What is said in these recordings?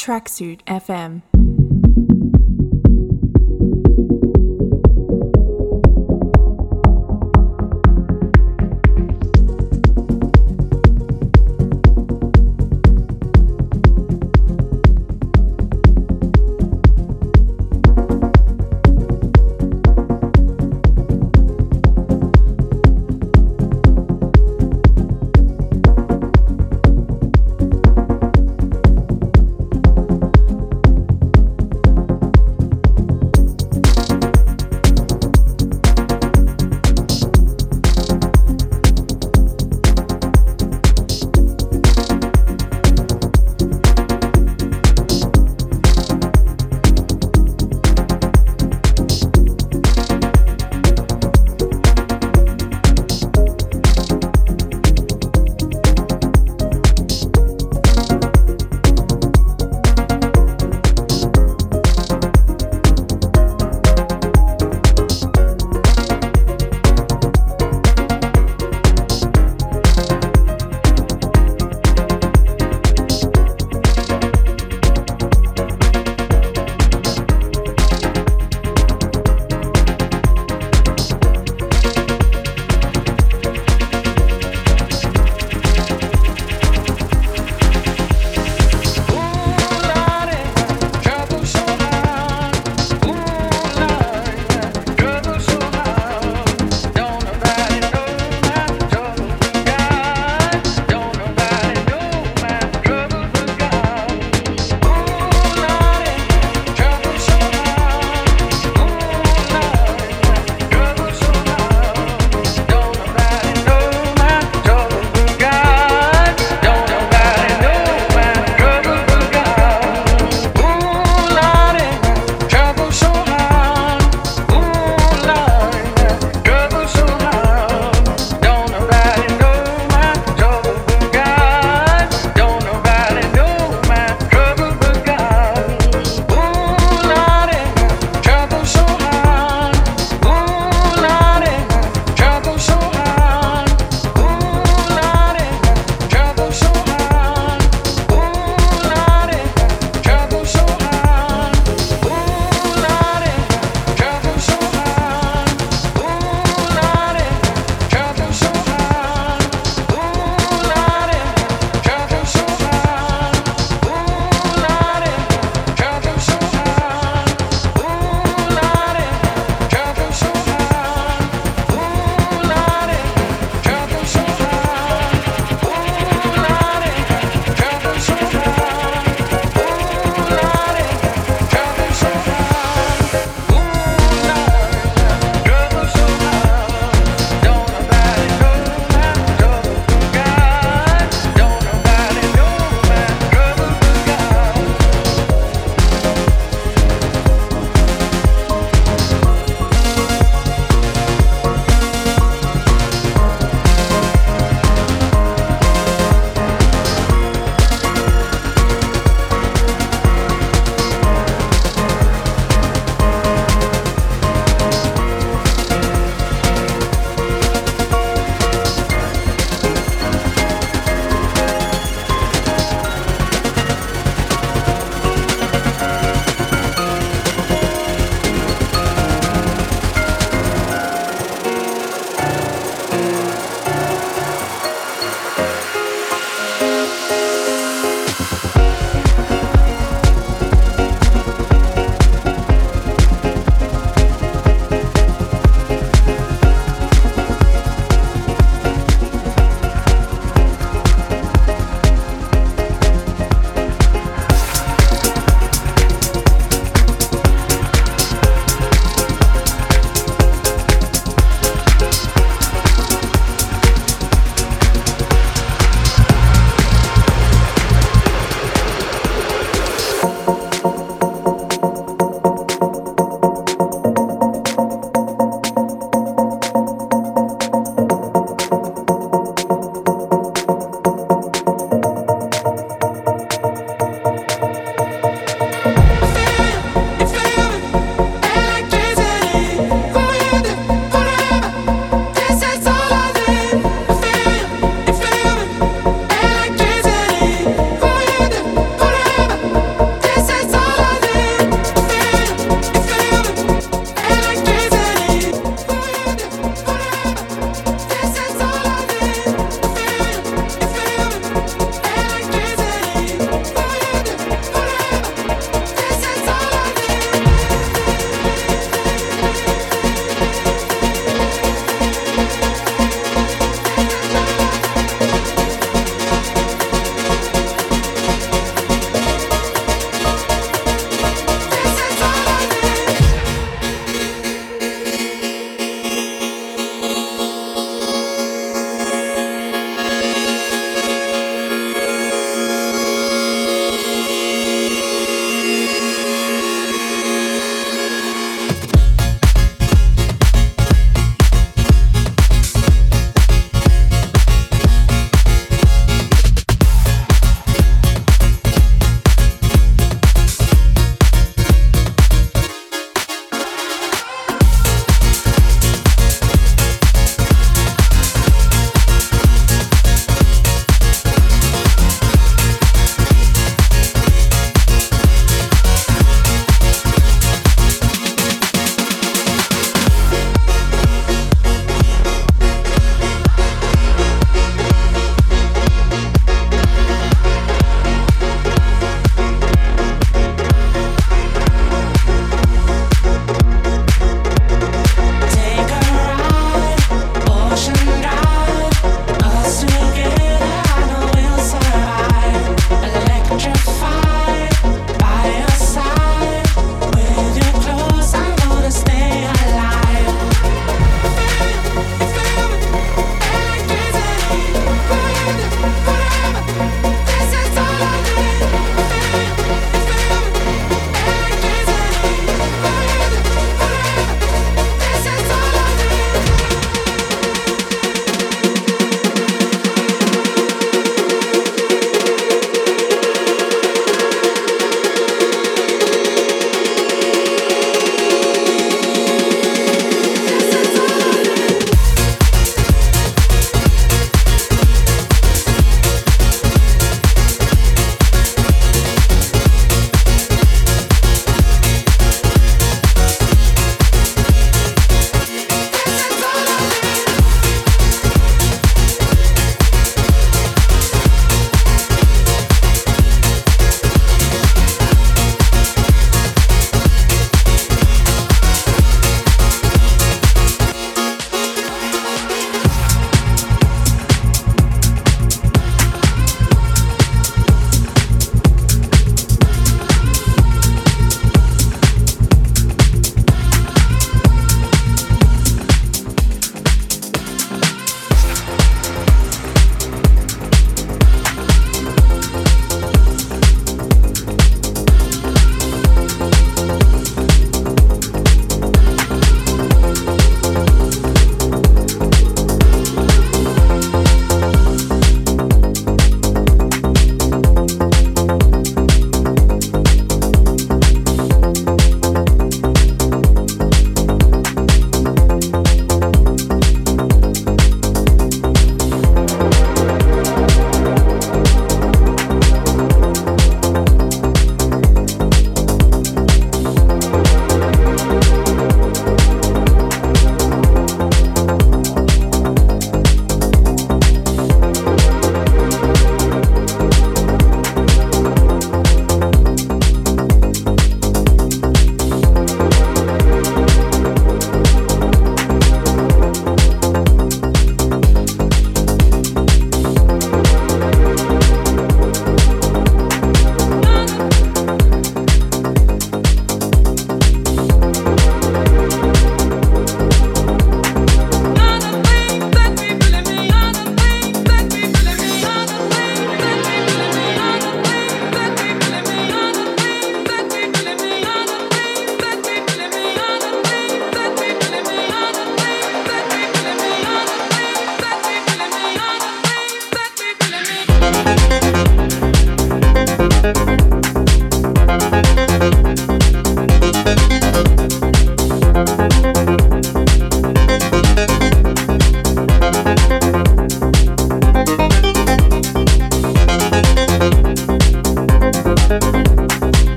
Tracksuit FM.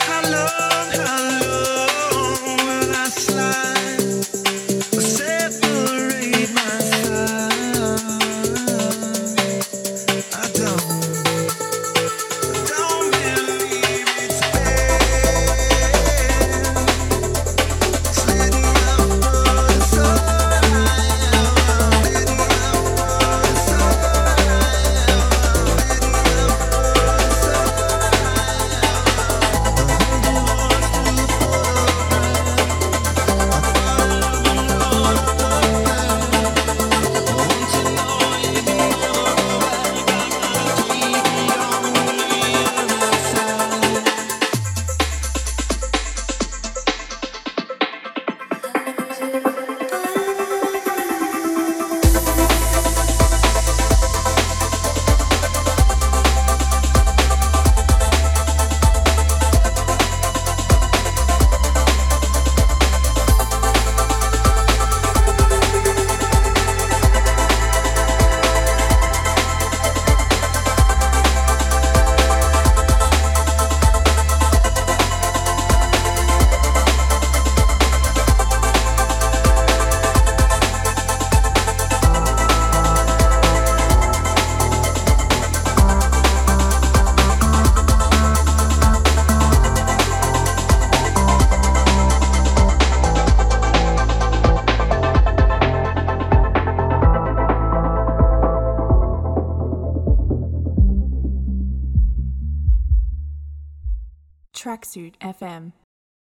I love her. FM.